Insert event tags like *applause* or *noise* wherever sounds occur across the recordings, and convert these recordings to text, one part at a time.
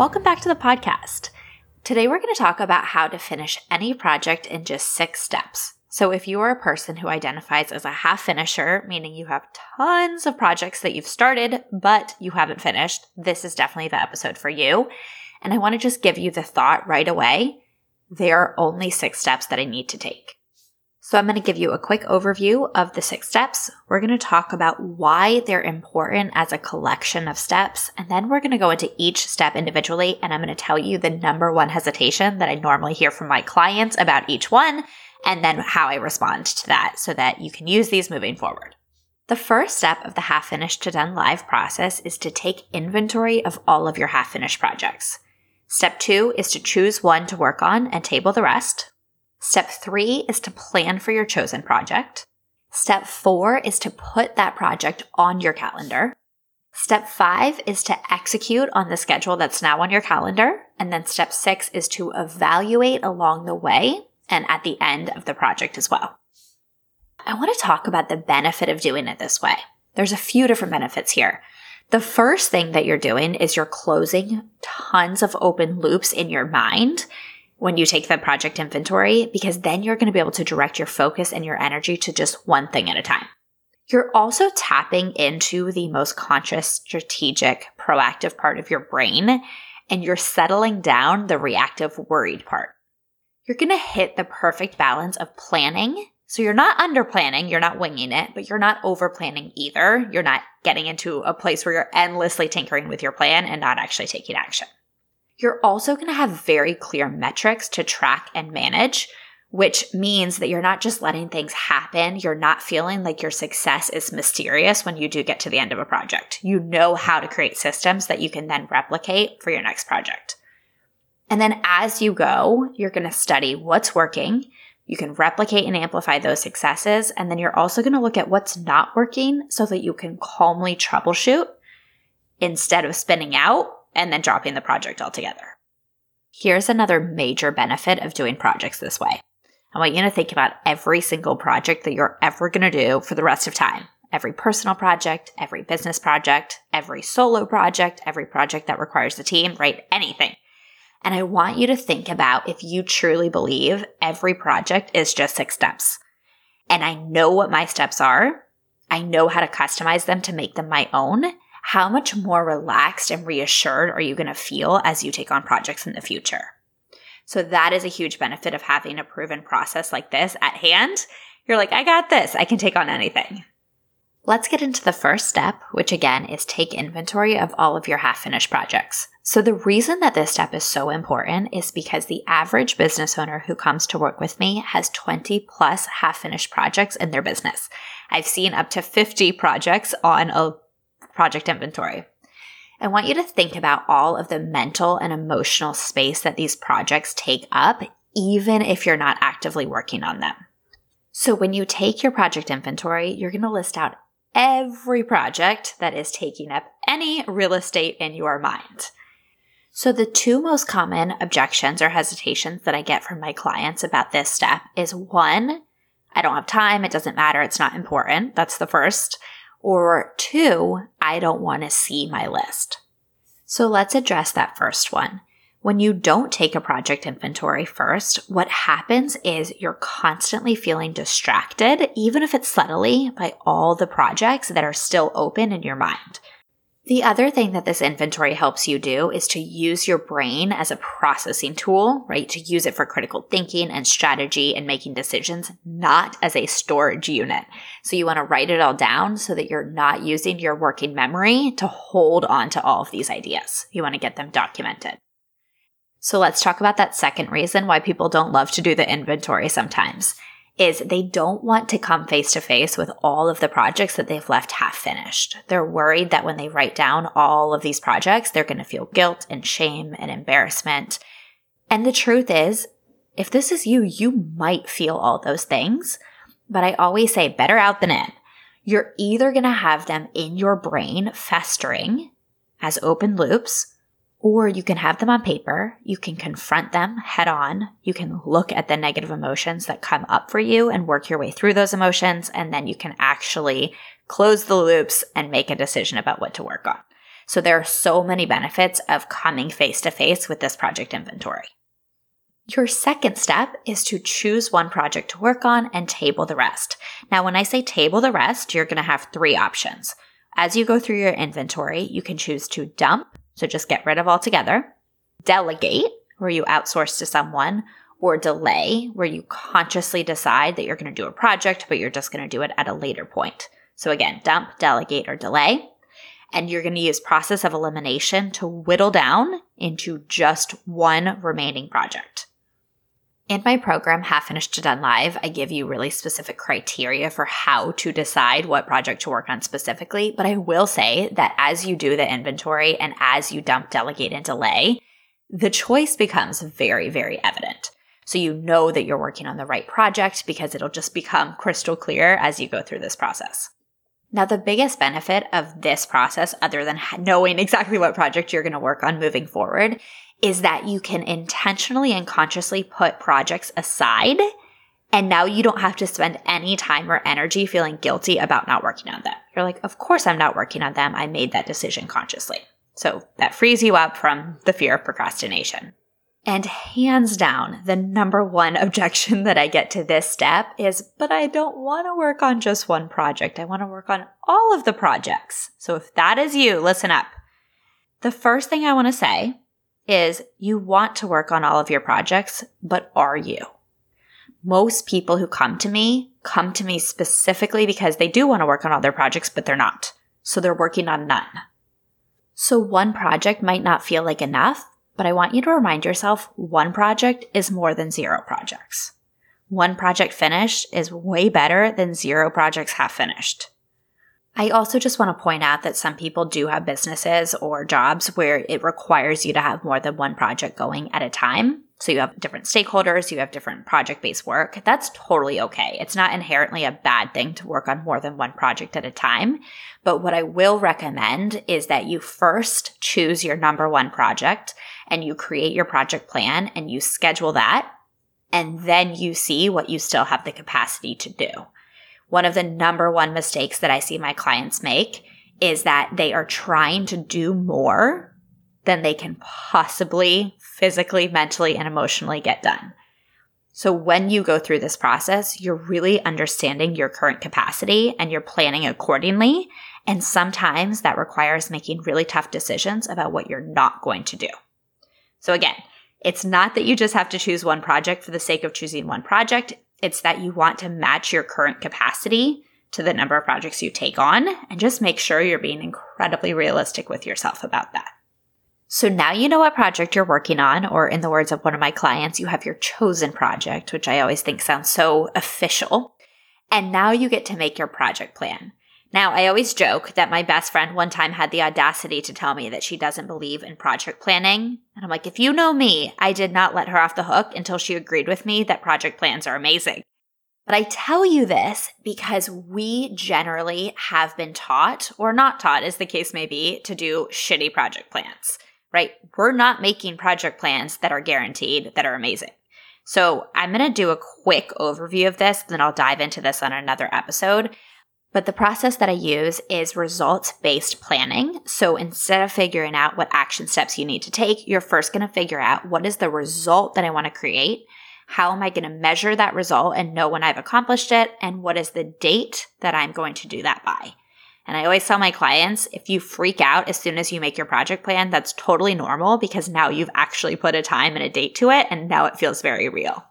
Welcome back to the podcast. Today, we're going to talk about how to finish any project in just six steps. So, if you are a person who identifies as a half finisher, meaning you have tons of projects that you've started but you haven't finished, this is definitely the episode for you. And I want to just give you the thought right away. There are only six steps that I need to take. So I'm going to give you a quick overview of the six steps. We're going to talk about why they're important as a collection of steps. And then we're going to go into each step individually. And I'm going to tell you the number one hesitation that I normally hear from my clients about each one. And then how I respond to that so that you can use these moving forward. The first step of the half finished to done live process is to take inventory of all of your half finished projects. Step two is to choose one to work on and table the rest. Step three is to plan for your chosen project. Step four is to put that project on your calendar. Step five is to execute on the schedule that's now on your calendar. And then step six is to evaluate along the way and at the end of the project as well. I want to talk about the benefit of doing it this way. There's a few different benefits here. The first thing that you're doing is you're closing tons of open loops in your mind when you take the project inventory, because then you're going to be able to direct your focus and your energy to just one thing at a time. You're also tapping into the most conscious, strategic, proactive part of your brain, and you're settling down the reactive, worried part. You're going to hit the perfect balance of planning so you're not under planning, you're not winging it, but you're not over planning either. You're not getting into a place where you're endlessly tinkering with your plan and not actually taking action. You're also going to have very clear metrics to track and manage, which means that you're not just letting things happen. You're not feeling like your success is mysterious when you do get to the end of a project. You know how to create systems that you can then replicate for your next project. And then as you go, you're going to study what's working you can replicate and amplify those successes. And then you're also going to look at what's not working so that you can calmly troubleshoot instead of spinning out and then dropping the project altogether. Here's another major benefit of doing projects this way. I want you to think about every single project that you're ever going to do for the rest of time. Every personal project, every business project, every solo project, every project that requires a team, right? Anything. And I want you to think about if you truly believe every project is just six steps. And I know what my steps are. I know how to customize them to make them my own. How much more relaxed and reassured are you going to feel as you take on projects in the future? So that is a huge benefit of having a proven process like this at hand. You're like, I got this. I can take on anything. Let's get into the first step, which again is take inventory of all of your half finished projects. So, the reason that this step is so important is because the average business owner who comes to work with me has 20 plus half finished projects in their business. I've seen up to 50 projects on a project inventory. I want you to think about all of the mental and emotional space that these projects take up, even if you're not actively working on them. So, when you take your project inventory, you're going to list out every project that is taking up any real estate in your mind. So, the two most common objections or hesitations that I get from my clients about this step is one, I don't have time, it doesn't matter, it's not important. That's the first. Or two, I don't want to see my list. So, let's address that first one. When you don't take a project inventory first, what happens is you're constantly feeling distracted, even if it's subtly, by all the projects that are still open in your mind. The other thing that this inventory helps you do is to use your brain as a processing tool, right? To use it for critical thinking and strategy and making decisions, not as a storage unit. So you want to write it all down so that you're not using your working memory to hold on to all of these ideas. You want to get them documented. So let's talk about that second reason why people don't love to do the inventory sometimes. Is they don't want to come face to face with all of the projects that they've left half finished. They're worried that when they write down all of these projects, they're going to feel guilt and shame and embarrassment. And the truth is, if this is you, you might feel all those things. But I always say better out than in. You're either going to have them in your brain festering as open loops, or you can have them on paper. You can confront them head on. You can look at the negative emotions that come up for you and work your way through those emotions. And then you can actually close the loops and make a decision about what to work on. So there are so many benefits of coming face to face with this project inventory. Your second step is to choose one project to work on and table the rest. Now, when I say table the rest, you're going to have three options. As you go through your inventory, you can choose to dump, so just get rid of altogether, delegate, where you outsource to someone, or delay, where you consciously decide that you're going to do a project, but you're just going to do it at a later point. So again, dump, delegate, or delay. And you're going to use process of elimination to whittle down into just one remaining project. In my program, Half Finished to Done Live, I give you really specific criteria for how to decide what project to work on specifically. But I will say that as you do the inventory and as you dump, delegate, and delay, the choice becomes very, very evident. So you know that you're working on the right project because it'll just become crystal clear as you go through this process. Now, the biggest benefit of this process, other than knowing exactly what project you're going to work on moving forward, is that you can intentionally and consciously put projects aside. And now you don't have to spend any time or energy feeling guilty about not working on them. You're like, of course I'm not working on them. I made that decision consciously. So that frees you up from the fear of procrastination. And hands down, the number one *laughs* objection that I get to this step is, but I don't want to work on just one project. I want to work on all of the projects. So if that is you, listen up. The first thing I want to say is you want to work on all of your projects, but are you? Most people who come to me come to me specifically because they do want to work on all their projects, but they're not. So they're working on none. So one project might not feel like enough, but I want you to remind yourself one project is more than zero projects. One project finished is way better than zero projects half finished. I also just want to point out that some people do have businesses or jobs where it requires you to have more than one project going at a time. So you have different stakeholders, you have different project based work. That's totally okay. It's not inherently a bad thing to work on more than one project at a time. But what I will recommend is that you first choose your number one project and you create your project plan and you schedule that. And then you see what you still have the capacity to do one of the number one mistakes that I see my clients make is that they are trying to do more than they can possibly physically, mentally, and emotionally get done. So when you go through this process, you're really understanding your current capacity and you're planning accordingly. And sometimes that requires making really tough decisions about what you're not going to do. So again, it's not that you just have to choose one project for the sake of choosing one project. It's that you want to match your current capacity to the number of projects you take on and just make sure you're being incredibly realistic with yourself about that. So now you know what project you're working on, or in the words of one of my clients, you have your chosen project, which I always think sounds so official. And now you get to make your project plan. Now, I always joke that my best friend one time had the audacity to tell me that she doesn't believe in project planning. And I'm like, if you know me, I did not let her off the hook until she agreed with me that project plans are amazing. But I tell you this because we generally have been taught, or not taught as the case may be, to do shitty project plans, right? We're not making project plans that are guaranteed, that are amazing. So I'm going to do a quick overview of this, then I'll dive into this on another episode. But the process that I use is results based planning. So instead of figuring out what action steps you need to take, you're first going to figure out what is the result that I want to create? How am I going to measure that result and know when I've accomplished it? And what is the date that I'm going to do that by? And I always tell my clients if you freak out as soon as you make your project plan, that's totally normal because now you've actually put a time and a date to it and now it feels very real.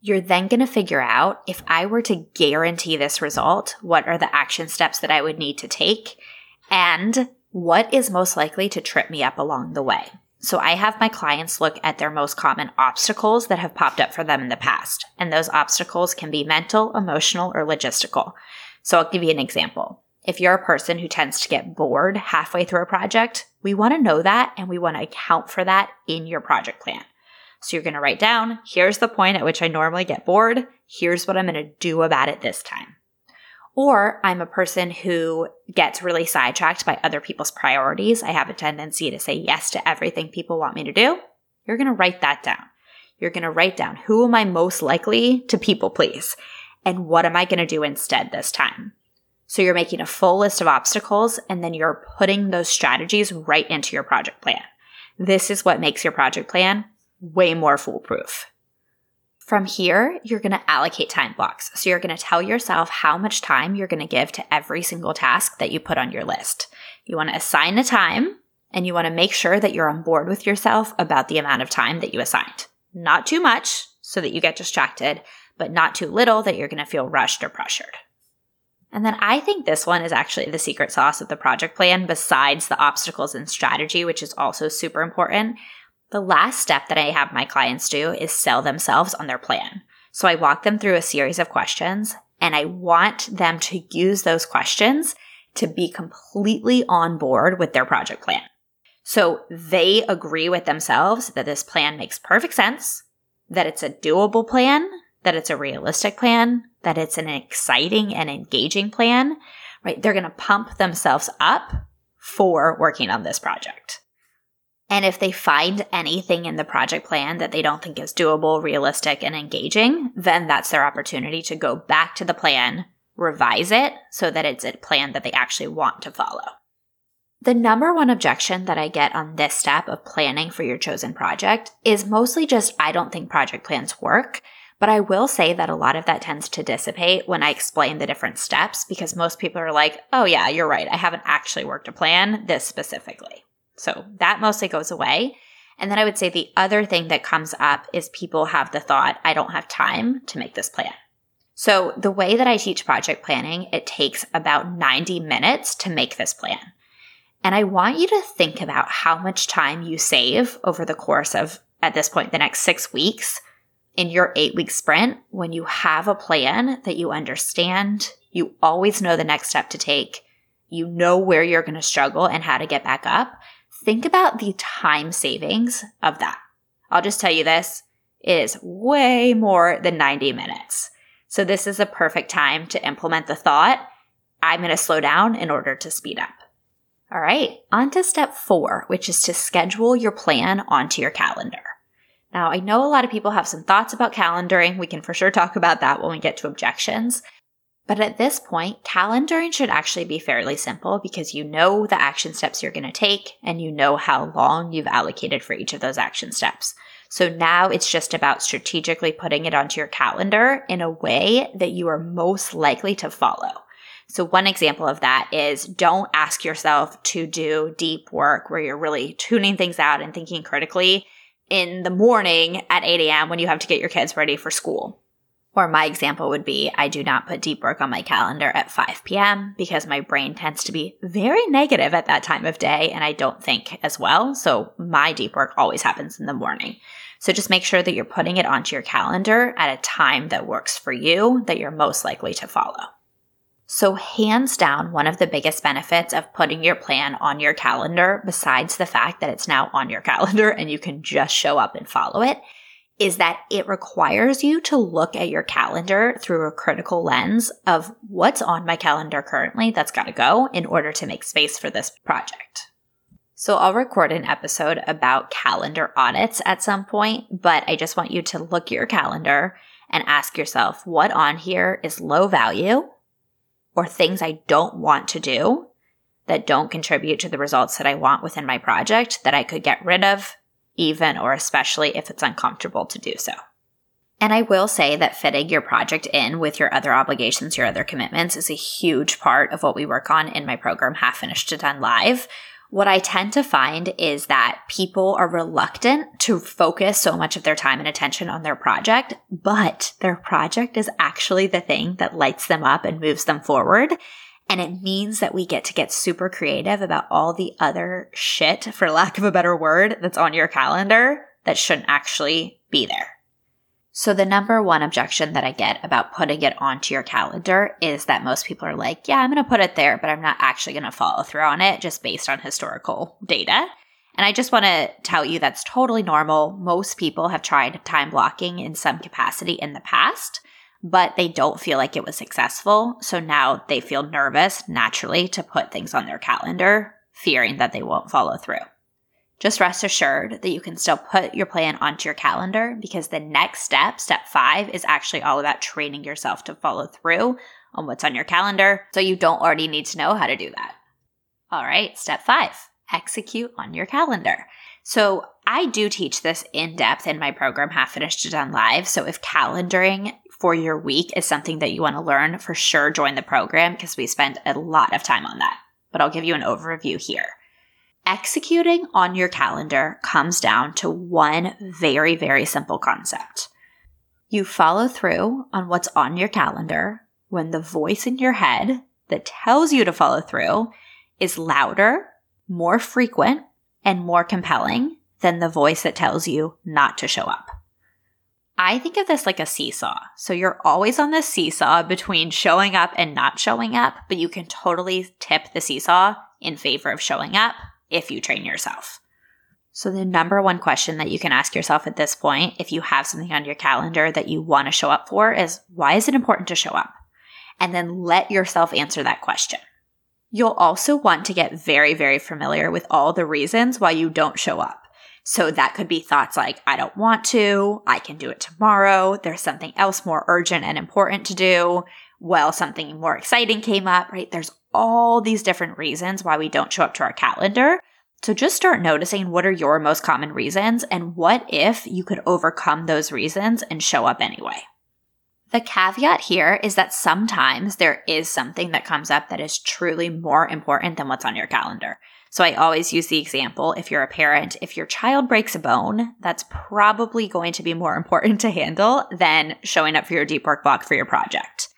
You're then going to figure out if I were to guarantee this result, what are the action steps that I would need to take and what is most likely to trip me up along the way. So I have my clients look at their most common obstacles that have popped up for them in the past. And those obstacles can be mental, emotional, or logistical. So I'll give you an example. If you're a person who tends to get bored halfway through a project, we want to know that and we want to account for that in your project plan. So you're going to write down, here's the point at which I normally get bored. Here's what I'm going to do about it this time. Or I'm a person who gets really sidetracked by other people's priorities. I have a tendency to say yes to everything people want me to do. You're going to write that down. You're going to write down who am I most likely to people please and what am I going to do instead this time? So you're making a full list of obstacles and then you're putting those strategies right into your project plan. This is what makes your project plan way more foolproof. From here, you're going to allocate time blocks. So you're going to tell yourself how much time you're going to give to every single task that you put on your list. You want to assign a time and you want to make sure that you're on board with yourself about the amount of time that you assigned. Not too much so that you get distracted, but not too little that you're going to feel rushed or pressured. And then I think this one is actually the secret sauce of the project plan, besides the obstacles and strategy, which is also super important. The last step that I have my clients do is sell themselves on their plan. So I walk them through a series of questions and I want them to use those questions to be completely on board with their project plan. So they agree with themselves that this plan makes perfect sense, that it's a doable plan, that it's a realistic plan, that it's an exciting and engaging plan, right? They're going to pump themselves up for working on this project. And if they find anything in the project plan that they don't think is doable, realistic, and engaging, then that's their opportunity to go back to the plan, revise it so that it's a plan that they actually want to follow. The number one objection that I get on this step of planning for your chosen project is mostly just I don't think project plans work. But I will say that a lot of that tends to dissipate when I explain the different steps because most people are like, oh, yeah, you're right. I haven't actually worked a plan this specifically. So that mostly goes away. And then I would say the other thing that comes up is people have the thought, I don't have time to make this plan. So the way that I teach project planning, it takes about 90 minutes to make this plan. And I want you to think about how much time you save over the course of, at this point, the next six weeks in your eight week sprint when you have a plan that you understand, you always know the next step to take, you know where you're going to struggle and how to get back up think about the time savings of that. I'll just tell you this is way more than 90 minutes. So this is a perfect time to implement the thought, I'm going to slow down in order to speed up. All right, on to step four, which is to schedule your plan onto your calendar. Now, I know a lot of people have some thoughts about calendaring. We can for sure talk about that when we get to objections. But at this point, calendaring should actually be fairly simple because you know the action steps you're going to take and you know how long you've allocated for each of those action steps. So now it's just about strategically putting it onto your calendar in a way that you are most likely to follow. So one example of that is don't ask yourself to do deep work where you're really tuning things out and thinking critically in the morning at 8 a.m. when you have to get your kids ready for school. Or my example would be I do not put deep work on my calendar at 5 p.m. because my brain tends to be very negative at that time of day and I don't think as well. So my deep work always happens in the morning. So just make sure that you're putting it onto your calendar at a time that works for you that you're most likely to follow. So, hands down, one of the biggest benefits of putting your plan on your calendar, besides the fact that it's now on your *laughs* calendar and you can just show up and follow it, is that it requires you to look at your calendar through a critical lens of what's on my calendar currently that's got to go in order to make space for this project. So I'll record an episode about calendar audits at some point, but I just want you to look at your calendar and ask yourself what on here is low value or things I don't want to do that don't contribute to the results that I want within my project that I could get rid of even or especially if it's uncomfortable to do so. And I will say that fitting your project in with your other obligations, your other commitments is a huge part of what we work on in my program, Half Finished to Done Live. What I tend to find is that people are reluctant to focus so much of their time and attention on their project, but their project is actually the thing that lights them up and moves them forward. And it means that we get to get super creative about all the other shit, for lack of a better word, that's on your calendar that shouldn't actually be there. So, the number one objection that I get about putting it onto your calendar is that most people are like, yeah, I'm going to put it there, but I'm not actually going to follow through on it just based on historical data. And I just want to tell you that's totally normal. Most people have tried time blocking in some capacity in the past, but they don't feel like it was successful. So now they feel nervous naturally to put things on their calendar, fearing that they won't follow through just rest assured that you can still put your plan onto your calendar because the next step, step five, is actually all about training yourself to follow through on what's on your calendar. So you don't already need to know how to do that. All right, step five, execute on your calendar. So I do teach this in depth in my program, Half Finished to Done Live. So if calendaring for your week is something that you want to learn, for sure join the program because we spend a lot of time on that. But I'll give you an overview here. Executing on your calendar comes down to one very, very simple concept. You follow through on what's on your calendar when the voice in your head that tells you to follow through is louder, more frequent, and more compelling than the voice that tells you not to show up. I think of this like a seesaw. So you're always on the seesaw between showing up and not showing up, but you can totally tip the seesaw in favor of showing up if you train yourself. So, the number one question that you can ask yourself at this point, if you have something on your calendar that you want to show up for, is why is it important to show up? And then let yourself answer that question. You'll also want to get very, very familiar with all the reasons why you don't show up. So that could be thoughts like, I don't want to, I can do it tomorrow, there's something else more urgent and important to do, well, something more exciting came up, right? There's all these different reasons why we don't show up to our calendar. So just start noticing what are your most common reasons and what if you could overcome those reasons and show up anyway. The caveat here is that sometimes there is something that comes up that is truly more important than what's on your calendar. So I always use the example if you're a parent, if your child breaks a bone, that's probably going to be more *laughs* important to handle than showing up for your deep work block for your project.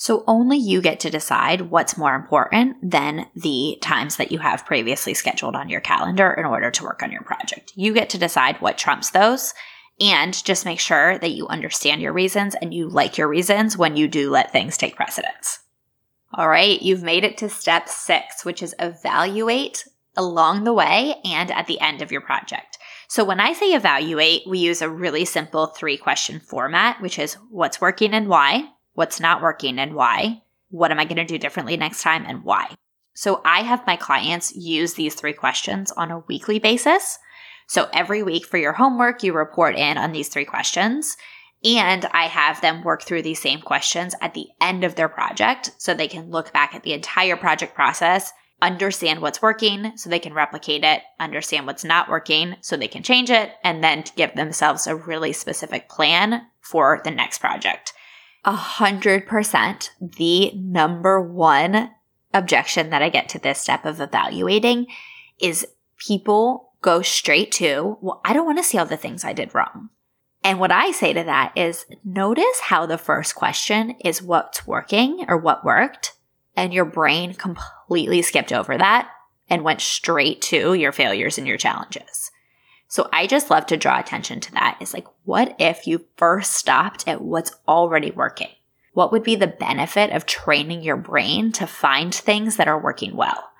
So only you get to decide what's more important than the times that you have previously scheduled on your calendar in order to work on your project. You get to decide what trumps those and just make sure that you understand your reasons and you like your reasons when you do let things take precedence. All right, you've made it to step six, which is evaluate along the way and at the end of your project. So when I say evaluate, we use a really simple three question format, which is what's working and why, what's not working and why, what am I going to do differently next time and why. So I have my clients use these three questions on a weekly basis. So every week for your homework, you report in on these three questions. And I have them work through these same questions at the end of their project so they can look back at the entire project process, understand what's working so they can replicate it, understand what's not working so they can change it, and then give themselves a really specific plan for the next project a hundred percent the number one objection that I get to this step of evaluating is people go straight to, well, I don't want to see all the things I did wrong. And what I say to that is notice how the first question is what's working or what worked, and your brain completely skipped over that and went straight to your failures and your challenges. So I just love to draw attention to that. Is like, what if you first stopped at what's already working? What would be the benefit of training your brain to find things that are working well?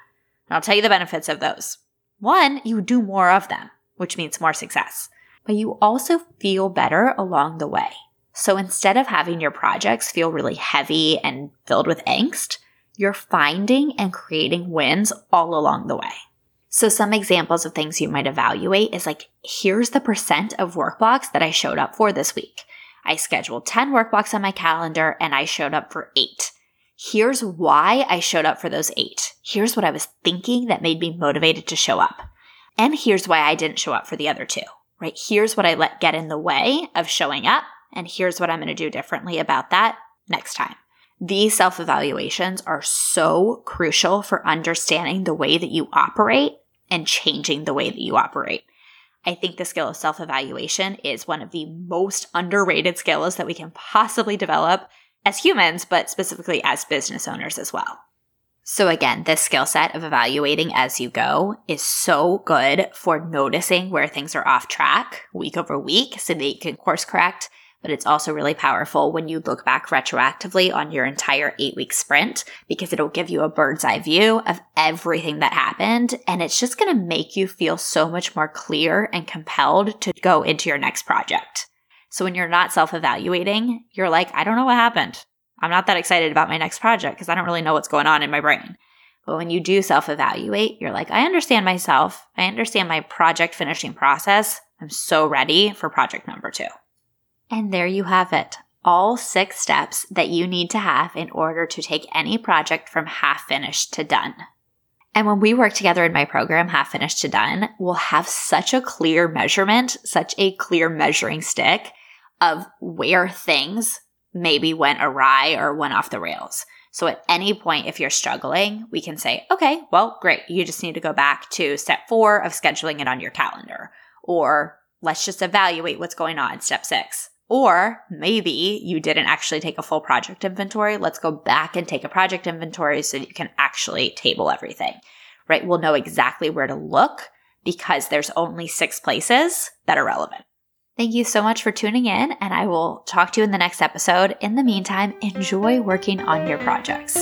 And I'll tell you the benefits of those. One, you do more of them, which means more success, but you also feel better along the way. So instead of having your projects feel really heavy and filled with angst, you're finding and creating wins all along the way. So some examples of things you might evaluate is like, here's the percent of work blocks that I showed up for this week. I scheduled 10 work blocks on my calendar and I showed up for eight. Here's why I showed up for those eight. Here's what I was thinking that made me motivated to show up. And here's why I didn't show up for the other two, right? Here's what I let get in the way of showing up. And here's what I'm going to do differently about that next time. These self evaluations are so crucial for understanding the way that you operate and changing the way that you operate. I think the skill of self evaluation is one of the most underrated skills that we can possibly develop as humans, but specifically as business owners as well. So, again, this skill set of evaluating as you go is so good for noticing where things are off track week over week so that you can course correct. But it's also really powerful when you look back retroactively on your entire eight week sprint because it'll give you a bird's eye view of everything that happened. And it's just going to make you feel so much more clear and compelled to go into your next project. So when you're not self evaluating, you're like, I don't know what happened. I'm not that excited about my next project because I don't really know what's going on in my brain. But when you do self evaluate, you're like, I understand myself. I understand my project finishing process. I'm so ready for project number two. And there you have it. All six steps that you need to have in order to take any project from half finished to done. And when we work together in my program, half finished to done, we'll have such a clear measurement, such a clear measuring stick of where things maybe went awry or went off the rails. So at any point, if you're struggling, we can say, okay, well, great. You just need to go back to step four of scheduling it on your calendar. Or let's just evaluate what's going on, in step six. Or maybe you didn't actually take a full project inventory. Let's go back and take a project inventory so you can actually table everything, right? We'll know exactly where to look because there's only six places that are relevant. Thank you so much for tuning in, and I will talk to you in the next episode. In the meantime, enjoy working on your projects.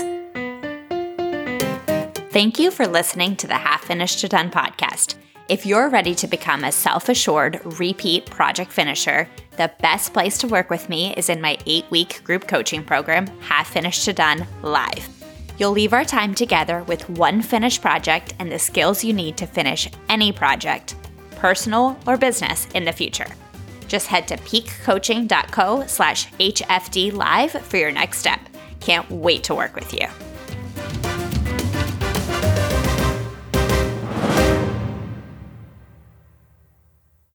Thank you for listening to the Half Finished to Done podcast. If you're ready to become a self assured repeat project finisher, the best place to work with me is in my eight week group coaching program, Half Finished to Done Live. You'll leave our time together with one finished project and the skills you need to finish any project, personal or business, in the future. Just head to piquecoaching.co slash HFD live for your next step. Can't wait to work with you.